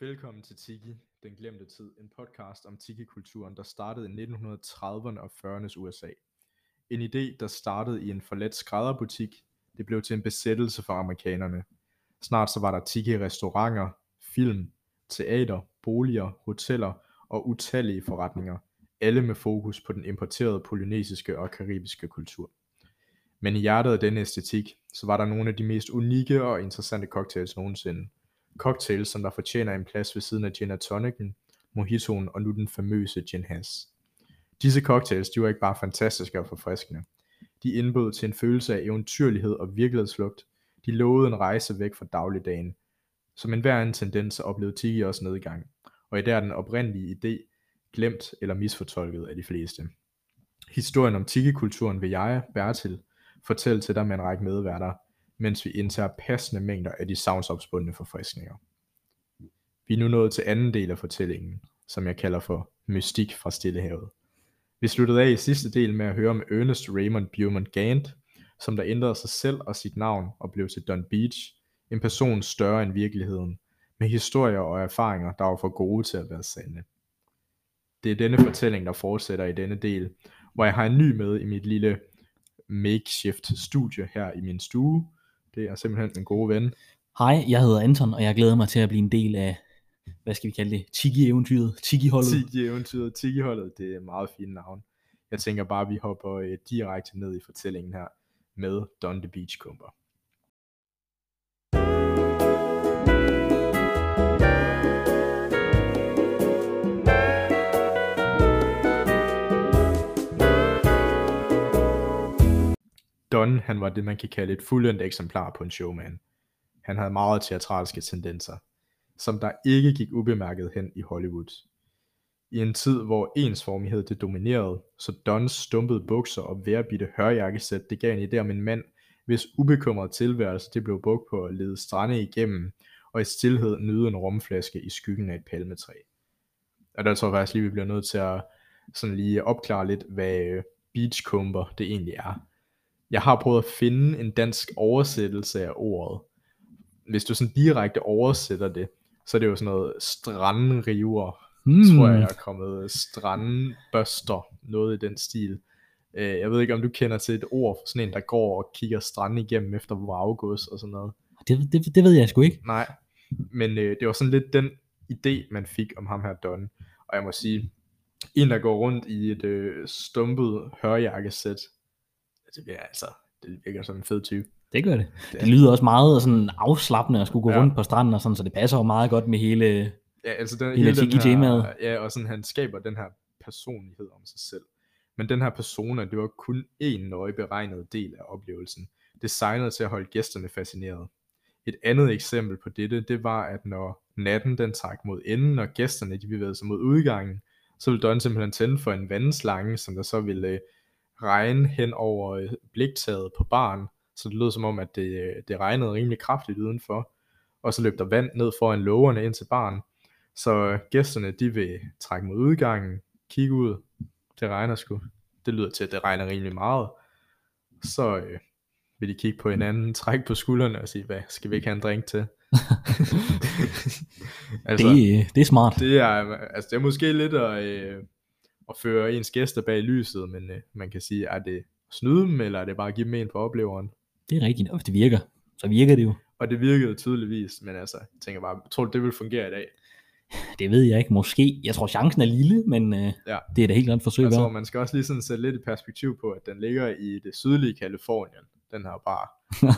Velkommen til Tiki, den glemte tid, en podcast om Tiki-kulturen, der startede i 1930'erne og 40'ernes USA. En idé, der startede i en forladt skrædderbutik, det blev til en besættelse for amerikanerne. Snart så var der Tiki-restauranter, film, teater, boliger, hoteller og utallige forretninger, alle med fokus på den importerede polynesiske og karibiske kultur. Men i hjertet af denne æstetik, så var der nogle af de mest unikke og interessante cocktails nogensinde – cocktails, som der fortjener en plads ved siden af gin og tonicen, mojitoen og nu den famøse gin has. Disse cocktails, de var ikke bare fantastiske og forfriskende. De indbød til en følelse af eventyrlighed og virkelighedsflugt. De lovede en rejse væk fra dagligdagen. Som enhver anden tendens oplevede Tiki også nedgang, og i der den oprindelige idé glemt eller misfortolket af de fleste. Historien om Tiki-kulturen vil jeg, Bertil, fortælle til dig med en række medværter, mens vi indtager passende mængder af de savnsopspundne forfriskninger. Vi er nu nået til anden del af fortællingen, som jeg kalder for Mystik fra Stillehavet. Vi sluttede af i sidste del med at høre om Ernest Raymond Beaumont Gant, som der ændrede sig selv og sit navn og blev til Don Beach, en person større end virkeligheden, med historier og erfaringer, der var for gode til at være sande. Det er denne fortælling, der fortsætter i denne del, hvor jeg har en ny med i mit lille makeshift studie her i min stue, det er simpelthen en god ven. Hej, jeg hedder Anton, og jeg glæder mig til at blive en del af, hvad skal vi kalde det, Tiki-eventyret, Tiki-holdet. Tiki-eventyret, Tiki-holdet, det er et meget fint navn. Jeg tænker bare, at vi hopper øh, direkte ned i fortællingen her med Don the Beachcomber. Don, han var det man kan kalde et fuldendt eksemplar på en showman. Han havde meget teatralske tendenser, som der ikke gik ubemærket hen i Hollywood. I en tid, hvor ensformighed det dominerede, så Dons stumpede bukser og værbitte hørjakkesæt, det gav en idé om en mand, hvis ubekymrede tilværelse det blev brugt på at lede strande igennem, og i stillhed nyde en rumflaske i skyggen af et palmetræ. Og der tror jeg faktisk lige, vi bliver nødt til at sådan lige opklare lidt, hvad øh, beachcomber det egentlig er. Jeg har prøvet at finde en dansk oversættelse af ordet. Hvis du sådan direkte oversætter det, så er det jo sådan noget strandriver, mm. tror jeg, jeg er kommet strandbøster, noget i den stil. Øh, jeg ved ikke, om du kender til et ord for sådan en, der går og kigger strand igennem efter vraggods og sådan noget. Det, det, det ved jeg sgu ikke. Nej, men øh, det var sådan lidt den idé, man fik om ham her Don. Og jeg må sige, en der går rundt i et øh, stumpet hørjakkesæt, det bliver altså, det virker som en fed type. Det gør det. Det, det lyder også meget sådan afslappende at skulle gå ja. rundt på stranden og sådan, så det passer jo meget godt med hele, ja, altså den, hele, hele den her, Ja, og sådan han skaber den her personlighed om sig selv. Men den her persona, det var kun en nøje beregnet del af oplevelsen. Designet til at holde gæsterne fascineret. Et andet eksempel på dette, det var, at når natten den trak mod enden, og gæsterne de bevægede sig mod udgangen, så ville Don simpelthen tænde for en vandslange, som der så ville regn hen over øh, bliktaget på baren, så det lød som om, at det, øh, det regnede rimelig kraftigt udenfor, og så løb der vand ned foran lågerne ind til baren, så øh, gæsterne de vil trække mod udgangen, kigge ud, det regner sgu, det lyder til, at det regner rimelig meget, så øh, vil de kigge på hinanden, trække på skuldrene og sige, hvad skal vi ikke have en drink til? altså, det, det er smart. Det er, altså, det er måske lidt at, øh, at føre ens gæster bag lyset, men øh, man kan sige, er det snyde dem, eller er det bare at give dem en på opleveren? Det er rigtigt, og det virker, så virker det jo. Og det virkede tydeligvis, men altså, jeg tænker bare, tror du det vil fungere i dag? Det ved jeg ikke, måske. Jeg tror chancen er lille, men øh, ja. det er da helt klart forsøg tror, man skal også lige sådan sætte lidt i perspektiv på, at den ligger i det sydlige Kalifornien, den her bar.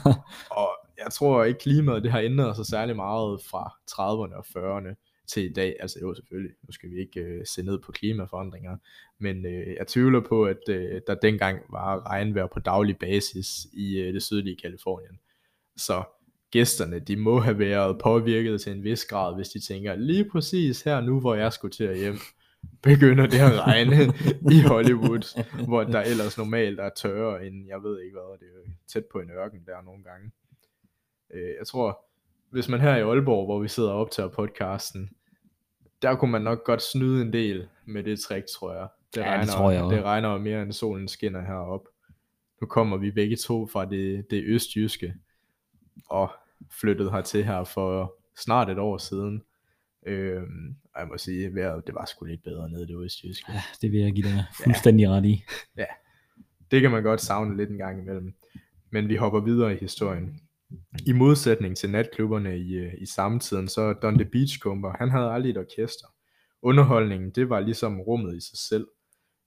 og jeg tror ikke klimaet, det har ændret sig særlig meget fra 30'erne og 40'erne til i dag, altså jo selvfølgelig, nu skal vi ikke øh, se ned på klimaforandringer, men øh, jeg tvivler på, at øh, der dengang var regnvejr på daglig basis i øh, det sydlige Kalifornien. Så gæsterne, de må have været påvirket til en vis grad, hvis de tænker, lige præcis her nu, hvor jeg skulle til at hjem, begynder det at regne i Hollywood, hvor der ellers normalt er tørre end, jeg ved ikke hvad, det er tæt på en ørken der nogle gange. Øh, jeg tror, hvis man her i Aalborg, hvor vi sidder og optager podcasten, der kunne man nok godt snyde en del med det trick, tror jeg. Det, ja, regner, det tror jeg også. Det regner mere end solen skinner herop. Nu kommer vi begge to fra det, det østjyske, og flyttede hertil her for snart et år siden. Øh, og jeg må sige, vejret, det var sgu lidt bedre nede i det østjyske. Ja, det vil jeg give dig fuldstændig ret i. Det kan man godt savne lidt en gang imellem. Men vi hopper videre i historien. I modsætning til natklubberne i, øh, i samtiden, så Don the Beachcomber, han havde aldrig et orkester. Underholdningen, det var ligesom rummet i sig selv.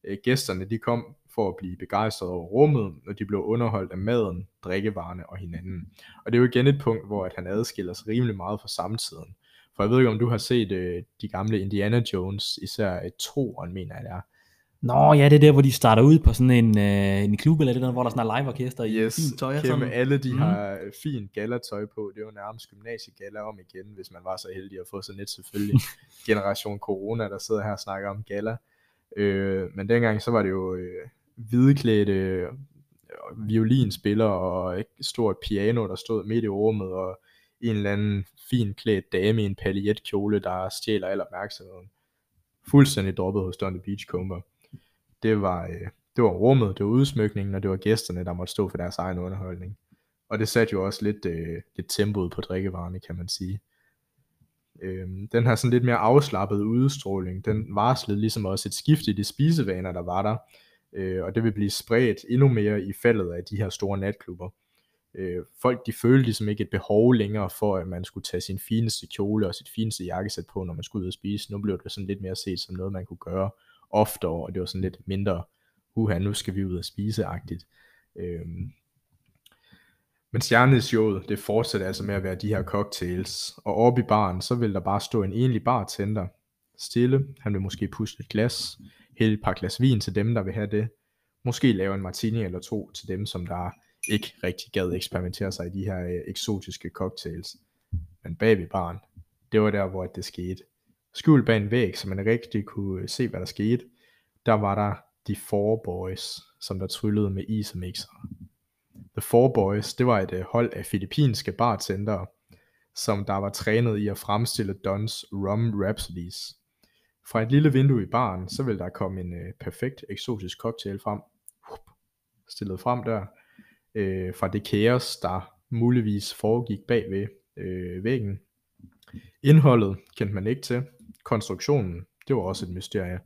Øh, gæsterne, de kom for at blive begejstret over rummet, og de blev underholdt af maden, drikkevarerne og hinanden. Og det er jo igen et punkt, hvor at han adskiller sig rimelig meget fra samtiden. For jeg ved ikke, om du har set øh, de gamle Indiana Jones, især et toeren, mener jeg det er. Nå ja, det er der, hvor de starter ud på sådan en, øh, en klub, eller det der, hvor der er sådan en liveorkester i Yes, fint tøj og kæmpe, sådan. alle de Mhm. har fint gallertøj på. Det er jo nærmest gymnasiegalla om igen, hvis man var så heldig at få sådan et selvfølgelig. Generation Corona, der sidder her og snakker om galla. Øh, men dengang så var det jo øh, hvideklædte øh, violinspillere og et stort piano, der stod midt i rummet, og en eller anden fin klædt dame i en paljetkjole, der stjæler al opmærksomheden. Fuldstændig droppet hos Don the Beachcomber. Det var, øh, det var rummet, det var udsmykningen, og det var gæsterne, der måtte stå for deres egen underholdning. Og det satte jo også lidt, øh, lidt tempoet på drikkevarerne, kan man sige. Øh, den her sådan lidt mere afslappet udstråling, den varslede ligesom også et skift i de spisevaner, der var der. Øh, og det vil blive spredt endnu mere i faldet af de her store natklubber. Øh, folk de følte ligesom ikke et behov længere for, at man skulle tage sin fineste kjole og sit fineste jakkesæt på, når man skulle ud og spise. Nu blev det sådan lidt mere set som noget, man kunne gøre oftere, og det var sådan lidt mindre, uha, nu skal vi ud og spise-agtigt. Øhm, men stjerneshowet, det fortsætter altså med at være de her cocktails, og oppe i baren, så vil der bare stå en enlig bartender, stille, han vil måske puste et glas, hælde et par glas vin til dem, der vil have det, måske lave en martini eller to til dem, som der ikke rigtig gad eksperimentere sig i de her øh, eksotiske cocktails. Men bag ved baren, det var der, hvor det skete. Skjult bag en væg, så man rigtig kunne øh, se, hvad der skete, der var der de Four Boys, som der tryllede med is og mixer. The Four Boys, det var et øh, hold af filippinske bartendere, som der var trænet i at fremstille Dons Rum Rhapsodies. Fra et lille vindue i baren, så ville der komme en øh, perfekt eksotisk cocktail frem, stillet frem der, øh, fra det kaos, der muligvis foregik bagved øh, væggen. Indholdet kendte man ikke til. Konstruktionen, det var også et mysterie.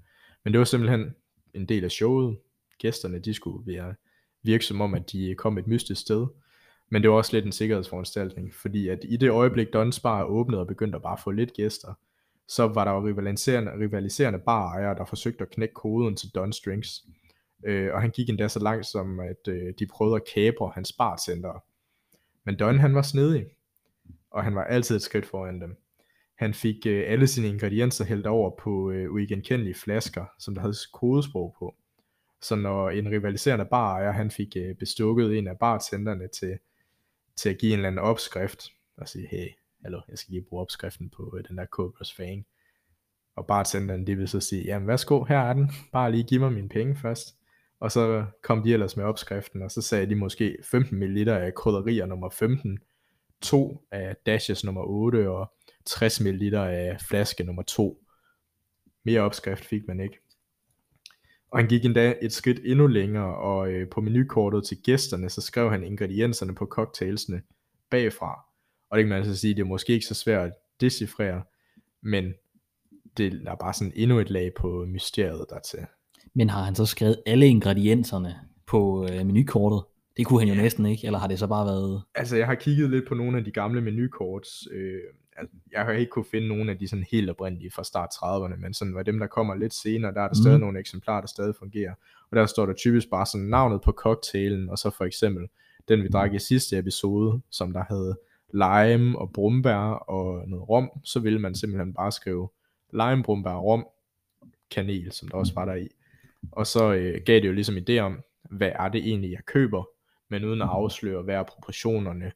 Men det var simpelthen en del af showet. Gæsterne, de skulle være virke som om, at de kom et mystisk sted. Men det var også lidt en sikkerhedsforanstaltning, fordi at i det øjeblik Dons Bar åbnede og begyndte at bare få lidt gæster, så var der jo rivaliserende, rivaliserende barejere, der forsøgte at knække koden til Dons Drinks. Øh, og han gik endda så langt som, at øh, de prøvede at kapre hans barcenter. Men Don han var snedig, og han var altid et skridt foran dem. Han fik øh, alle sine ingredienser hældt over på øh, uigenkendelige flasker, som der havde kodesprog på. Så når en rivaliserende barejer, han fik øh, bestukket en af bartenderne til, til at give en eller anden opskrift, og sige, hey, hallo, jeg skal lige bruge opskriften på øh, den der Cobras Fang. Og bartenderen, det vil så sige, jamen værsgo, her er den, bare lige giv mig mine penge først. Og så kom de ellers med opskriften, og så sagde de måske 15 ml af krydderier nummer 15, to af dashes nummer 8, og 60 ml af flaske nummer 2. Mere opskrift fik man ikke. Og han gik endda et skridt endnu længere, og øh, på menukortet til gæsterne, så skrev han ingredienserne på cocktailsene bagfra. Og det kan man altså sige, det er måske ikke så svært at decifrere, men det er bare sådan endnu et lag på mysteriet dertil. Men har han så skrevet alle ingredienserne på øh, menukortet? Det kunne han jo næsten ikke, eller har det så bare været... Altså, jeg har kigget lidt på nogle af de gamle menukort. Øh, altså, jeg har ikke kunne finde nogle af de sådan helt oprindelige fra start 30'erne, men sådan var dem, der kommer lidt senere, der er der stadig nogle eksemplarer, der stadig fungerer. Og der står der typisk bare sådan navnet på cocktailen, og så for eksempel den, vi drak i sidste episode, som der havde lime og brumbær og noget rom, så ville man simpelthen bare skrive lime, brumbær, rom, kanel, som der også var der i. Og så øh, gav det jo ligesom idé om, hvad er det egentlig, jeg køber, men uden at afsløre, hvad er proportionerne,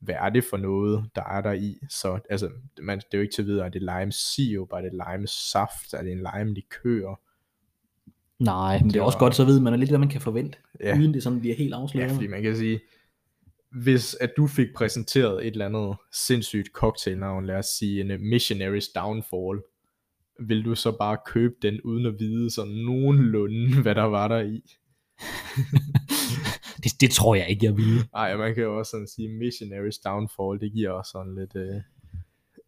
hvad er det for noget, der er der i. Så altså, man, det er jo ikke til at vide, er det lime sirup, er det lime saft, er det en lime likør. Nej, men det, er også godt, så ved man lidt, hvad man kan forvente, Ja. uden det sådan bliver helt afsløret. Ja, fordi man kan sige, hvis at du fik præsenteret et eller andet sindssygt cocktailnavn, lad os sige en uh, Missionaries Downfall, vil du så bare købe den, uden at vide sådan nogenlunde, hvad der var der i? det, det tror jeg ikke, jeg ville. Ej, man kan jo også sådan sige, Missionaries Downfall, det giver også sådan lidt, øh,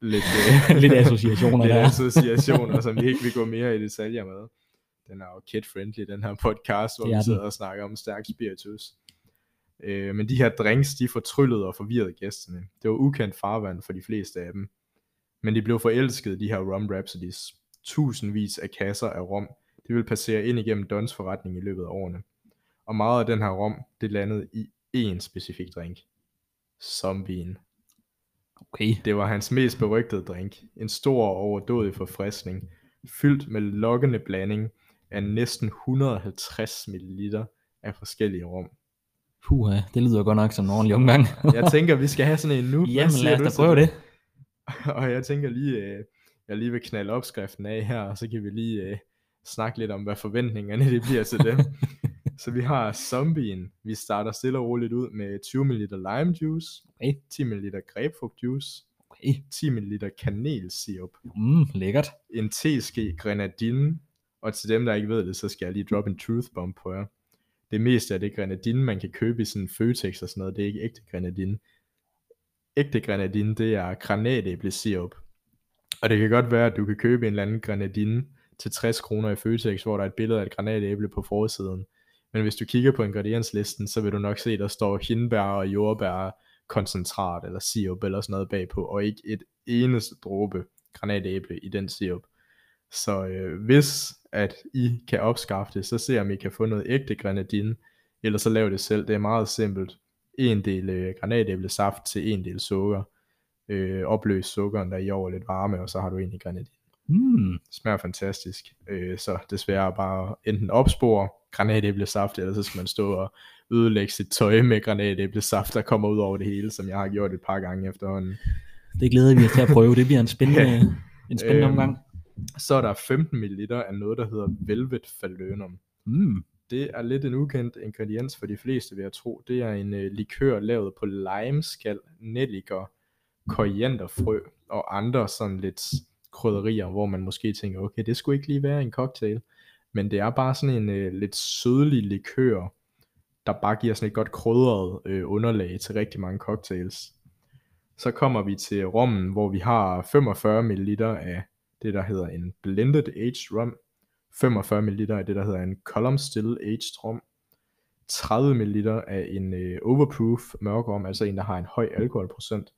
lidt, øh, Lidt associationer lidt der. associationer, som vi ikke vil gå mere i detaljer med. Den er jo kid-friendly, den her podcast, hvor vi den. sidder og snakker om stærk spiritus. Øh, men de her drinks, de fortryllede og forvirrede gæsterne. Det var ukendt farvand for de fleste af dem. Men de blev forelskede, de her rum rhapsodies. Tusindvis af kasser af rom, det ville passere ind igennem Dons forretning i løbet af årene. Og meget af den her rom, det landede i én specifik drink. Zombien. Okay. Det var hans mest berygtede drink. En stor og overdådig forfriskning, fyldt med lokkende blanding af næsten 150 ml af forskellige rum. Puha, det lyder godt nok som en ordentlig omgang. Jeg tænker, vi skal have sådan en nu. Jamen lad os da prøve det. Og jeg tænker lige, øh, jeg lige vil knalde opskriften af her, og så kan vi lige øh, snakke lidt om, hvad forventningerne det bliver til dem. så vi har zombien. Vi starter stille og roligt ud med 20 ml lime juice, Okay. 10 ml grapefrugt juice, Okay. 10 ml kanelsirup, Mm, lækkert. en teske grenadine, og til dem, der ikke ved det, så skal jeg lige droppe en truth bomb på jer. Det meste af det grenadine, man kan købe i sådan en Føtex og sådan noget, det er ikke ægte grenadine. Ægte grenadine, det er granatæblesirup. Og det kan godt være, at du kan købe en eller anden grenadine til 60 kroner i Føtex, hvor der er et billede af et granatæble på forsiden. Men hvis du kigger på ingredienslisten, så vil du nok se, der står hindbær og jordbær koncentrat eller sirup eller sådan noget bagpå, og ikke et eneste dråbe granatæble i den sirup. Så øh, hvis at I kan opskaffe det, så se om I kan få noget ægte grenadine, eller så lav det selv. Det er meget simpelt. En del øh, granatæblesaft til en del sukker. Øh, opløs sukkeren der i over lidt varme, og så har du egentlig grenadine. Mm, Smager fantastisk. Øh, så desværre bare enten opspore granatæblesaft, eller så skal man stå og ødelægge sit tøj med granatæblesaft, der kommer ud over det hele, som jeg har gjort et par gange efterhånden. det glæder vi os til at prøve. Det bliver en spændende, en spændende Øhm, omgang. Så er der 15 ml af noget, der hedder Velvet Falernum. Mm, Det er lidt en ukendt ingrediens for de fleste, vil jeg tro. Det er en øh, likør lavet på limeskal, nelliker, korianderfrø og andre sådan lidt krydderier, hvor man måske tænker, okay, det skulle ikke lige være en cocktail. Men det er bare sådan en øh, lidt sødlig likør, der bare giver sådan et godt krydret øh, underlag til rigtig mange cocktails. Så kommer vi til rommen, hvor vi har 45 ml af det, der hedder en blended aged rum, 45 ml af det, der hedder en column still aged rum, 30 ml af en øh, overproof mørk rum, altså en, der har en høj alkoholprocent,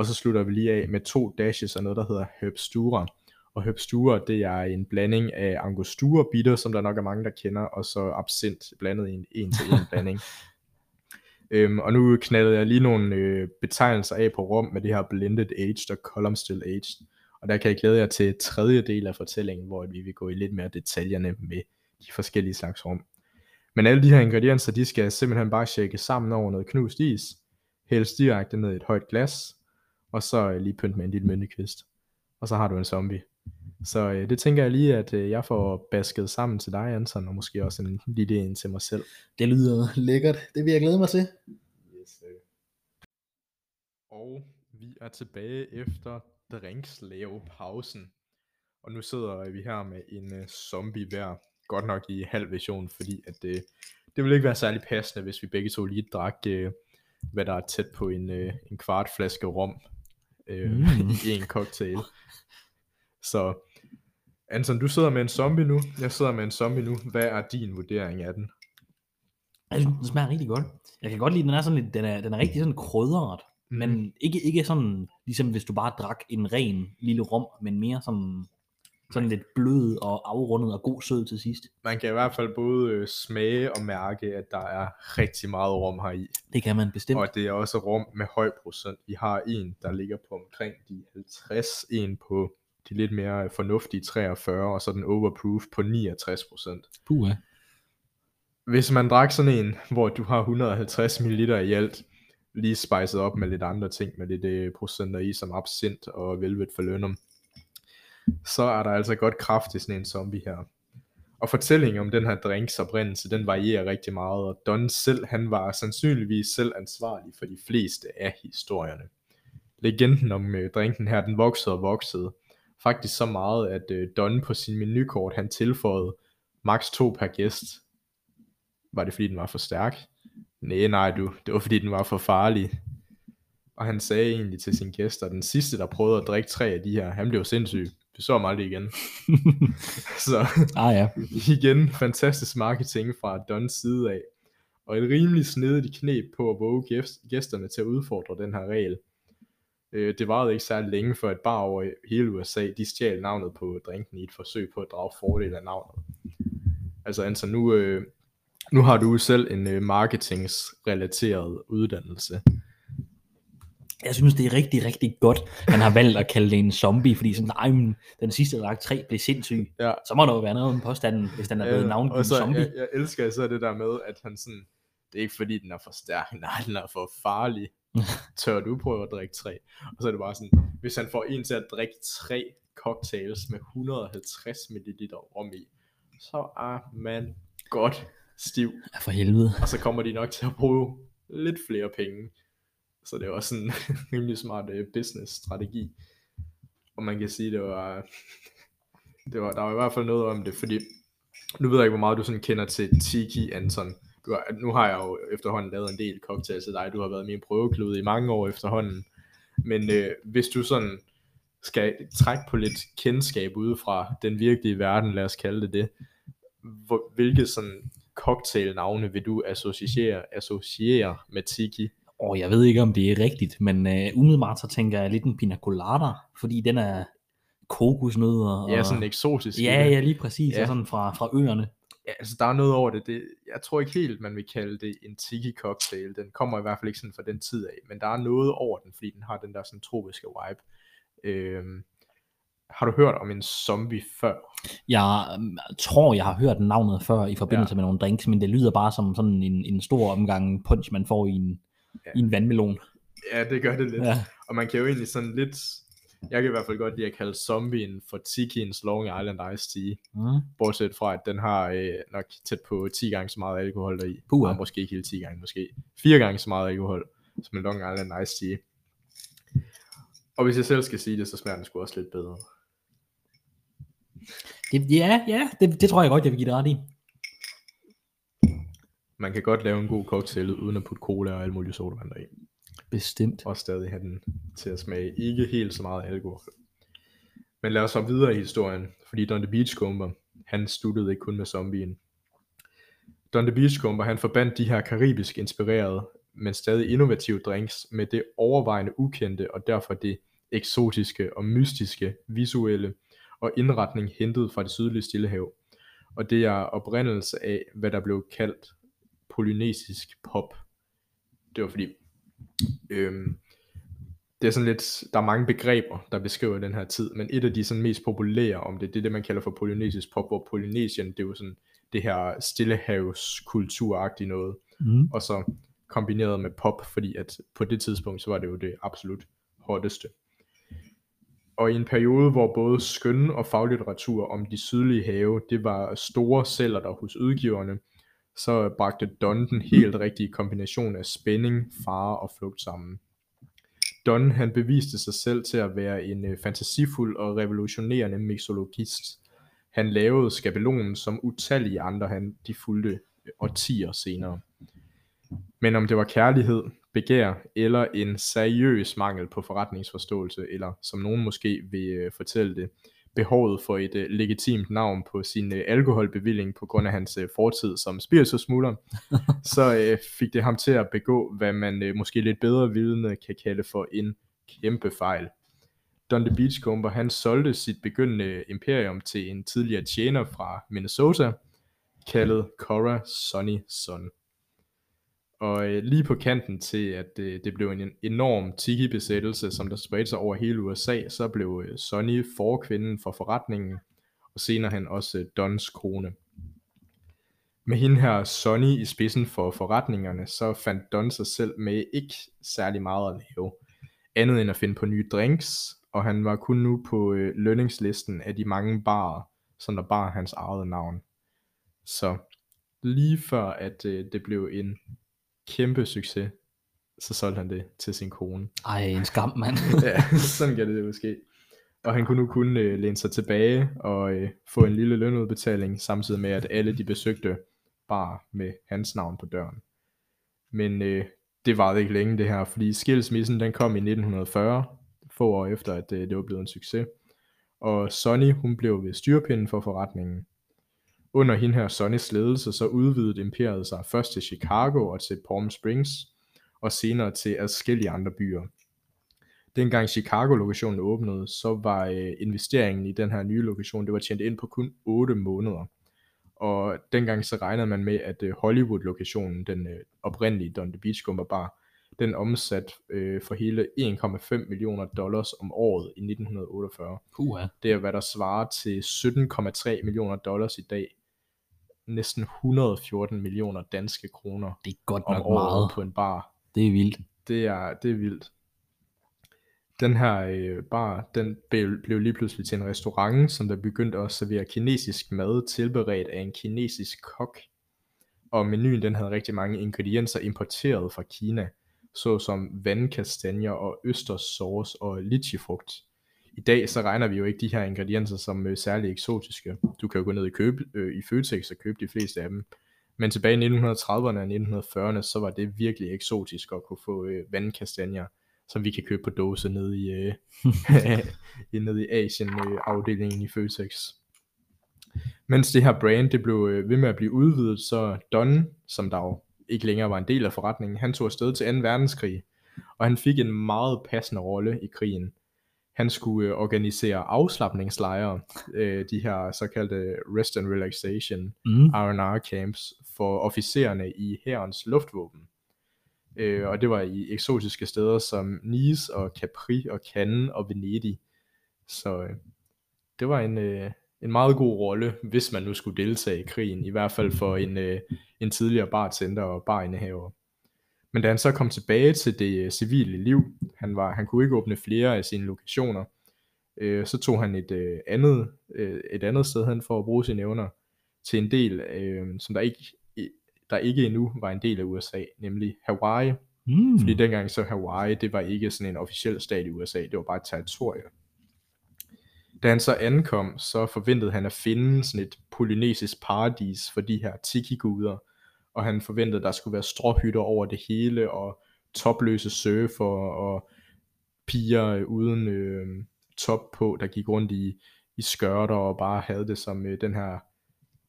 og så slutter vi lige af med to dashes af noget, der hedder Herbstura. Og Herbstura, det er en blanding af angostura bitter, som der nok er mange, der kender, og så absint blandet i en en til en blanding. Øhm, og nu knaldede jeg lige nogle øh, betegnelser af på rum med det her blended aged og column still aged. Og der kan jeg glæde jer til tredje del af fortællingen, hvor vi vil gå i lidt mere detaljerne med de forskellige slags rum. Men alle de her ingredienser, de skal simpelthen bare shake sammen over noget knust is, hældes direkte ned i et højt glas, og så øh, lige pynt med en lille myntekvist. Og så har du en zombie. Så øh, det tænker jeg lige, at øh, jeg får basket sammen til dig, Anton, og måske også en lille en til mig selv. det lyder lækkert. Det vil jeg glæde mig til. Yes, øh. Og vi er tilbage efter drinkslave pausen. Og nu sidder vi her med en uh, zombie hver. Godt nok i halv version, fordi at det, det ville ikke være særlig passende, hvis vi begge to lige drak, uh, hvad der er tæt på en, uh, en kvart flaske rom uh, Mm. i en cocktail. Så Anton, du sidder med en zombie nu. Jeg sidder med en zombie nu. Hvad er din vurdering af den? Jeg synes, den smager rigtig godt. Jeg kan godt lide, at den er sådan lidt, den er, den er rigtig sådan krydret. Mm. Men ikke, ikke sådan, ligesom hvis du bare drak en ren lille rom, men mere sådan, sådan lidt blød og afrundet og god sød til sidst. man kan i hvert fald både øh, smage og mærke, at der er rigtig meget rum her i. Det kan man bestemt. Og det er også rum med høj procent. Vi har en, der ligger på omkring de 50, en på de lidt mere fornuftige 43, og så den overproof på 69 procent. Puha. Hvis man drak sådan en, hvor du har 150 ml i alt, lige spicet op med lidt andre ting, med lidt øh, procenter i, som absint og velvet falernum, så er der altså godt kraft i sådan en zombie her. Og fortællingen om den her drinks oprindelse, den varierer rigtig meget, og Don selv, han var sandsynligvis selv ansvarlig for de fleste af historierne. Legenden om øh, drinken her, den voksede og voksede. Faktisk så meget, at øh, Don på sin menukort, han tilføjede maks to per gæst. Var det fordi den var for stærk? Nej, nej du, det var fordi den var for farlig. Og han sagde egentlig til sine gæster, at den sidste, der prøvede at drikke tre af de her, han blev sindssyg. Vi så ham aldrig igen. så Ah ja. igen, fantastisk marketing fra Dons side af. Og et rimelig snedigt knep på at våge gæst- gæsterne til at udfordre den her regel. Øh, Det varede ikke særlig længe, før et bar over hele USA, de stjal navnet på drinken i et forsøg på at drage fordel af navnet. Altså Anton, nu, øh, nu har du selv en øh, marketingsrelateret uddannelse. Jeg synes, det er rigtig, rigtig godt, han har valgt at kalde det en zombie, fordi sådan, nej, men den sidste, lagt tre, blev sindssyg. Ja. Så må der jo være noget om påstanden, hvis den er blevet Øh, navngivet og en så, zombie. jeg, jeg elsker især det der med, at han sådan, det er ikke fordi, den er for stærk, nej, den er for farlig. Tør du prøve at drikke tre? Og så er det bare sådan, hvis han får en til at drikke tre cocktails med 150 ml rom i, så er man godt stiv. Ja, for helvede. Og så kommer de nok til at bruge lidt flere penge. Så det er også en rimelig smart øh, business strategi. Og man kan sige, det var, det var, der var i hvert fald noget om det, fordi nu ved jeg ikke, hvor meget du sådan kender til Tiki, Anton. Du har, nu har jeg jo efterhånden lavet en del cocktails til dig. Du har været min prøveklude i mange år efterhånden. Men øh, hvis du sådan skal trække på lidt kendskab udefra den virkelige verden, lad os kalde det det, hvor, hvilke sådan cocktailnavne vil du associere, associere med Tiki? Og jeg ved ikke, om det er rigtigt, men uh, umiddelbart så tænker jeg lidt en pina colada, fordi den er kokosnødder. Og... Ja, sådan eksotisk. Ja, ja, lige præcis. Ja. Ja. Sådan fra, fra øerne. Ja, altså der er noget over det. det. Jeg tror ikke helt, man vil kalde det en tiki cocktail. Den kommer i hvert fald ikke sådan fra den tid af. Men der er noget over den, fordi den har den der sådan tropiske vibe. Øhm, har du hørt om en zombie før? Jeg øhm, tror, jeg har hørt navnet før i forbindelse ja. med nogle drinks, men det lyder bare som sådan en, en stor omgang punch, man får i en, Ja. ja. i en vandmelon. Ja, det gør det lidt. Ja. Og man kan jo egentlig sådan lidt... Jeg kan i hvert fald godt lide at kalde zombien for Tikiens Long Island Iced Tea. Mm. Bortset fra, at den har øh, nok tæt på 10 gange så meget alkohol deri. Puha. Nej, måske ikke helt 10 gange, måske 4 gange så meget alkohol, som en Long Island Iced Tea. Og hvis jeg selv skal sige det, så smager den sgu også lidt bedre. Det, ja, ja det, det tror jeg godt, jeg vil give det ret i. Man kan godt lave en god cocktail uden at putte cola og alle mulige sodavand deri. Bestemt. Og stadig have den til at smage ikke helt så meget alkohol. Men lad os så videre i historien, fordi Don the Beachcomber, han sluttede ikke kun med zombien. Don the Beachcomber, han forbandt de her karibisk inspirerede, men stadig innovative drinks med det overvejende ukendte og derfor det eksotiske og mystiske visuelle og indretning hentet fra det sydlige Stillehav. Og det er oprindelse af, hvad der blev kaldt polynesisk pop. Det var fordi, øhm, det er sådan lidt, der er mange begreber, der beskriver den her tid, men et af de sådan mest populære om det, det er det, man kalder for polynesisk pop, hvor Polynesien, det er jo sådan det her stillehavskulturagtige noget, Mm. og så kombineret med pop, fordi at på det tidspunkt, så var det jo det absolut hotteste. Og i en periode, hvor både skøn og faglitteratur om de sydlige have, det var store celler der hos udgiverne, så bragte Don den helt rigtige kombination af spænding, fare og flugt sammen. Don han beviste sig selv til at være en øh, fantasifuld og revolutionerende mixologist. Han lavede skabelonen som utallige andre, han de fulgte øh, årtier senere. Men om det var kærlighed, begær eller en seriøs mangel på forretningsforståelse, eller som nogen måske vil øh, fortælle det, behovet for et øh, legitimt navn på sin øh, alkoholbevilling på grund af hans øh, fortid som spiritusmugler, så øh, fik det ham til at begå, hvad man øh, måske lidt bedre vidende kan kalde for en kæmpe fejl. Don the Beachcomber, han solgte sit begyndende imperium til en tidligere tjener fra Minnesota, kaldet Cora Sonny Son. Og øh, lige på kanten til, at øh, det blev en enorm tiki-besættelse, som der spredte sig over hele USA, så blev øh, Sonny forkvinden for forretningen, og senere hen også øh, Dons kone. Med hende her Sonny i spidsen for forretningerne, så fandt Don sig selv med ikke særlig meget at lave. Andet end at finde på nye drinks, og han var kun nu på øh, lønningslisten af de mange barer, som der bar hans eget navn. Så lige før at øh, det blev en kæmpe succes, så solgte han det til sin kone. Ej, en skam, mand. ja, sådan kan det jo ske. Og han kunne nu kun øh, læne sig tilbage og øh, få en lille lønudbetaling, samtidig med at alle de besøgte bar med hans navn på døren. Men øh, det varede ikke længe det her, fordi skilsmissen den kom i 1940, få år efter, at det, det var blevet en succes. Og Sonny, hun blev ved styrpinden for forretningen. Under hende her Sonnys ledelse, så udvidede imperiet sig først til Chicago og til Palm Springs, og senere til adskillige andre byer. Dengang Chicago-lokationen åbnede, så var øh, investeringen i den her nye lokation, det var tjent ind på kun 8 måneder. Og dengang så regnede man med, at øh, Hollywood-lokationen, den øh, oprindelige Don the Beachcomber Bar, den omsat øh, for hele 1,5 millioner dollars om året i 1948. Puha. Det er hvad der svarer til 17,3 millioner dollars i dag. Næsten 114 millioner danske kroner Det er godt om nok året meget. på en bar. Det er vildt. Det er, det er vildt. Den her øh, bar, den blev, blev lige pludselig til en restaurant, som der begyndte at servere kinesisk mad, tilberedt af en kinesisk kok. Og menuen den havde rigtig mange ingredienser importeret fra Kina, såsom vandkastanjer og østerssauce og litchifrugt. I dag så regner vi jo ikke de her ingredienser som øh, særlig eksotiske. Du kan jo gå ned i, købe, øh, i Føtex og købe de fleste af dem. Men tilbage i 1930'erne og 1940'erne, så var det virkelig eksotisk at kunne få øh, vandkastanjer, som vi kan købe på dåse nede i, øh, nede i Asien øh, afdelingen i Føtex. Mens det her brand det blev øh, ved med at blive udvidet, så Don, som der jo ikke længere var en del af forretningen, han tog afsted til 2. verdenskrig, og han fik en meget passende rolle i krigen. Han skulle øh, organisere afslappningslejre, øh, de her såkaldte rest and relaxation Mm. R&R camps for officererne i hærens luftvåben. Øh, og det var i eksotiske steder som Nice og Capri og Cannes og Venedig. Så øh, det var en, øh, en meget god rolle, hvis man nu skulle deltage i krigen, i hvert fald for en, øh, en tidligere bartender og barindehaver. Men da han så kom tilbage til det øh, civile liv, han, var, han kunne ikke åbne flere af sine lokationer, øh, så tog han et, øh, andet, øh, et andet sted hen for at bruge sine evner til en del, øh, som der ikke, der ikke endnu var en del af USA, nemlig Hawaii. Mm. Fordi dengang så Hawaii, det var ikke sådan en officiel stat i USA, det var bare et territorie. Da han så ankom, så forventede han at finde sådan et polynesisk paradis for de her tiki-guder, og han forventede, at der skulle være stråhytter over det hele, og topløse surfer, og piger uden øh, top på, der gik rundt i, i skørter, og bare havde det som øh, den her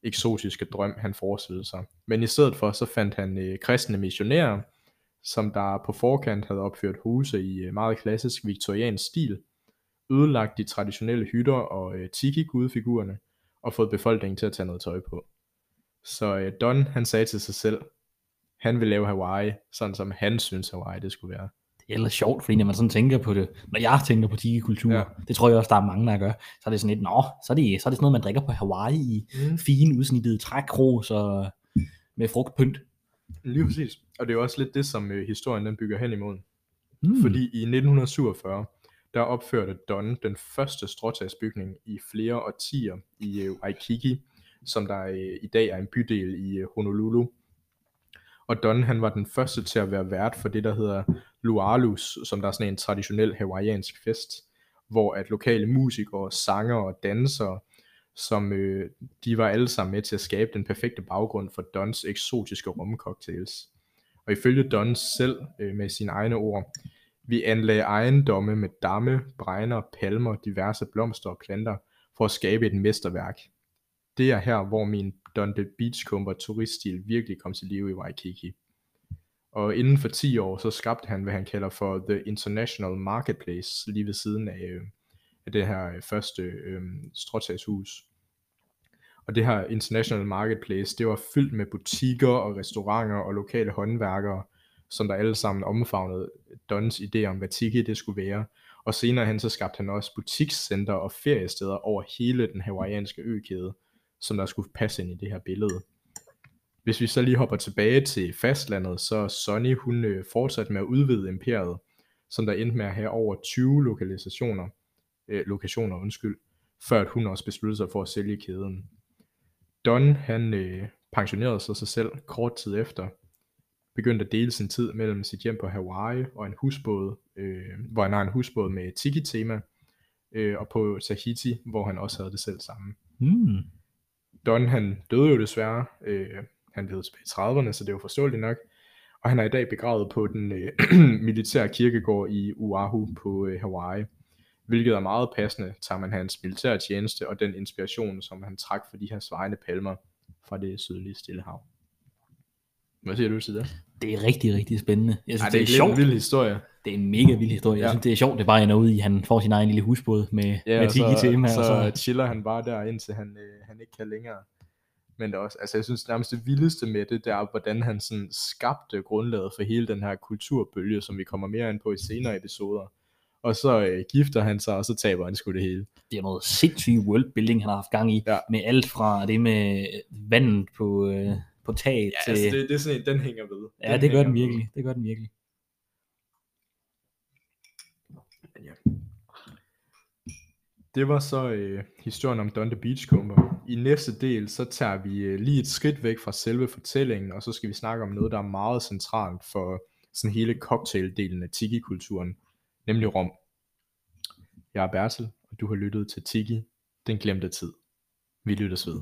eksotiske drøm, han forestillede sig. Men i stedet for, så fandt han øh, kristne missionærer, som der på forkant havde opført huse i øh, meget klassisk viktoriansk stil, ødelagt de traditionelle hytter og øh, tiki-gudfigurerne, og fået befolkningen til at tage noget tøj på. Så øh, Don, han sagde til sig selv, han vil lave Hawaii, sådan som han synes Hawaii det skulle være. Det er ellers sjovt, fordi når man sådan tænker på det, når jeg tænker på tiki-kultur, Ja. det tror jeg også, der er mange, der gør, så er det sådan lidt, nå, så er det, så er det sådan noget, man drikker på Hawaii i Mm. fine udsnittede trækros og med frugtpynt. Lige præcis. Og det er jo også lidt det, som øh, historien den bygger hen imod. Mm. Fordi i 1947, der opførte Don den første stråtagsbygning i flere årtier i øh, Waikiki, som der øh, i dag er en bydel i øh, Honolulu. Og Don han var den første til at være vært for det, der hedder Lualus, som der er sådan en traditionel hawaiiansk fest, hvor at lokale musikere, sanger og dansere, som øh, de var alle sammen med til at skabe den perfekte baggrund for Dons eksotiske rumcocktails. Og ifølge Don selv øh, med sine egne ord, vi anlagde ejendomme med damme, bregner, palmer, diverse blomster og planter for at skabe et mesterværk. Det er her, hvor min Dundee Beachcomber turiststil virkelig kom til live i Waikiki. Og inden for 10 år, så skabte han, hvad han kalder for The International Marketplace, lige ved siden af, øh, af det her øh, første øh, stråtagshus. Og det her International Marketplace, det var fyldt med butikker og restauranter og lokale håndværkere, som der alle sammen omfavnede Dons idé om, hvad tiki det skulle være. Og senere hen så skabte han også butikscenter og feriesteder over hele den hawaiianske økæde, som der skulle passe ind i det her billede. Hvis vi så lige hopper tilbage til fastlandet, så Sonny hun øh, fortsatte med at udvide imperiet, som der endte med at have over 20 lokalisationer, øh, lokationer, undskyld, før at hun også besluttede sig for at sælge kæden. Don han øh, pensionerede sig sig selv kort tid efter, begyndte at dele sin tid mellem sit hjem på Hawaii og en husbåd, øh, hvor han har en husbåd med tiki-tema, øh, og på Tahiti, hvor han også havde det selv samme. Mm. Don han døde jo desværre, øh, han levede tilbage i 30'erne, så det er jo forståeligt nok, Og han er i dag begravet på den øh, militære kirkegård i Oahu på øh, Hawaii. Hvilket er meget passende, tager man hans militære tjeneste og den inspiration, som han trak for de her svejende palmer fra det sydlige Stillehav. Hvad siger du til det? Det er rigtig, rigtig spændende. Jeg synes, Ej, det, det er sjovt. en vild historie. Det er en mega vild historie. Jeg Ja. synes, det er sjovt, det bare ender ud i, at han får sin egen lille husbåd med, Ja, med tiki tema. så, og så chiller han bare der, indtil han, øh, han ikke kan længere. Men er også, altså jeg synes nærmest det vildeste med det, det er, hvordan han sådan skabte grundlaget for hele den her kulturbølge, som vi kommer mere ind på i senere episoder. Og så øh, gifter han sig, og så taber han sgu det hele. det er noget sindssygt worldbuilding, han har haft gang i. Ja. Med alt fra det med vandet på, øh, på taget Ja, til... altså det, det er sådan en, den hænger ved. ja, det gør den ved. virkelig. Det gør den virkelig. Ja. Det var så øh, historien om Donde Beachcomber. I næste del, så tager vi øh, lige et skridt væk fra selve fortællingen, og så skal vi snakke om noget, der er meget centralt for sådan hele cocktaildelen af tiki-kulturen, nemlig rom. Jeg er Bertel, og du har lyttet til Tiki, den glemte tid. Vi lyttes ved.